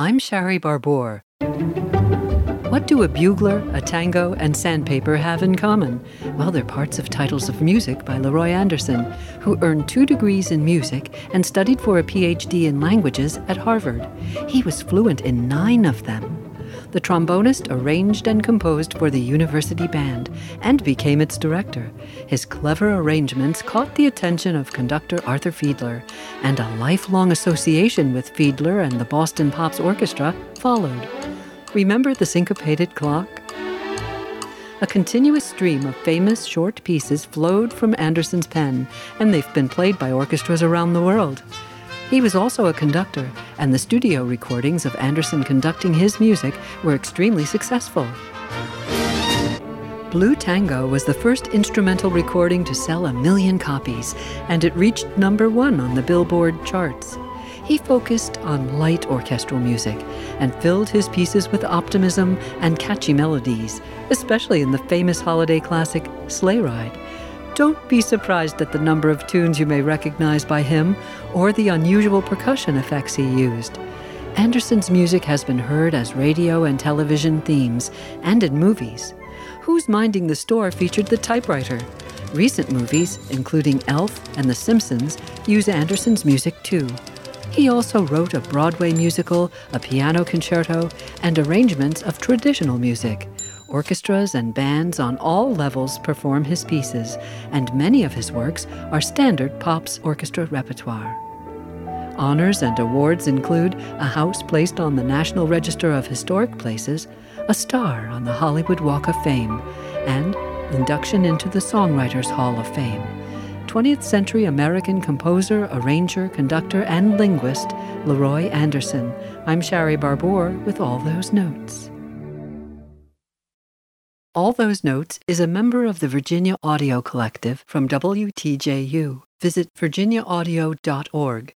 I'm Shari Barbour. What do a bugler, a tango, and sandpaper have in common? Well, they're parts of titles of music by Leroy Anderson, who earned two degrees in music and studied for a PhD in languages at Harvard. He was fluent in nine of them. The trombonist arranged and composed for the university band and became its director. His clever arrangements caught the attention of conductor Arthur Fiedler, and a lifelong association with Fiedler and the Boston Pops Orchestra followed. Remember the syncopated clock? A continuous stream of famous short pieces flowed from Anderson's pen, and they've been played by orchestras around the world. He was also a conductor, and the studio recordings of Anderson conducting his music were extremely successful. Blue Tango was the first instrumental recording to sell a million copies, and it reached number one on the Billboard charts. He focused on light orchestral music and filled his pieces with optimism and catchy melodies, especially in the famous holiday classic Sleigh Ride. Don't be surprised at the number of tunes you may recognize by him or the unusual percussion effects he used. Anderson's music has been heard as radio and television themes and in movies. Who's Minding the Store featured the typewriter. Recent movies, including Elf and The Simpsons, use Anderson's music too. He also wrote a Broadway musical, a piano concerto, and arrangements of traditional music. Orchestras and bands on all levels perform his pieces, and many of his works are standard Pops orchestra repertoire. Honors and awards include a house placed on the National Register of Historic Places, a star on the Hollywood Walk of Fame, and induction into the Songwriters Hall of Fame. 20th century American composer, arranger, conductor, and linguist Leroy Anderson. I'm Shari Barbour with all those notes. All Those Notes is a member of the Virginia Audio Collective from WTJU. Visit virginiaaudio.org.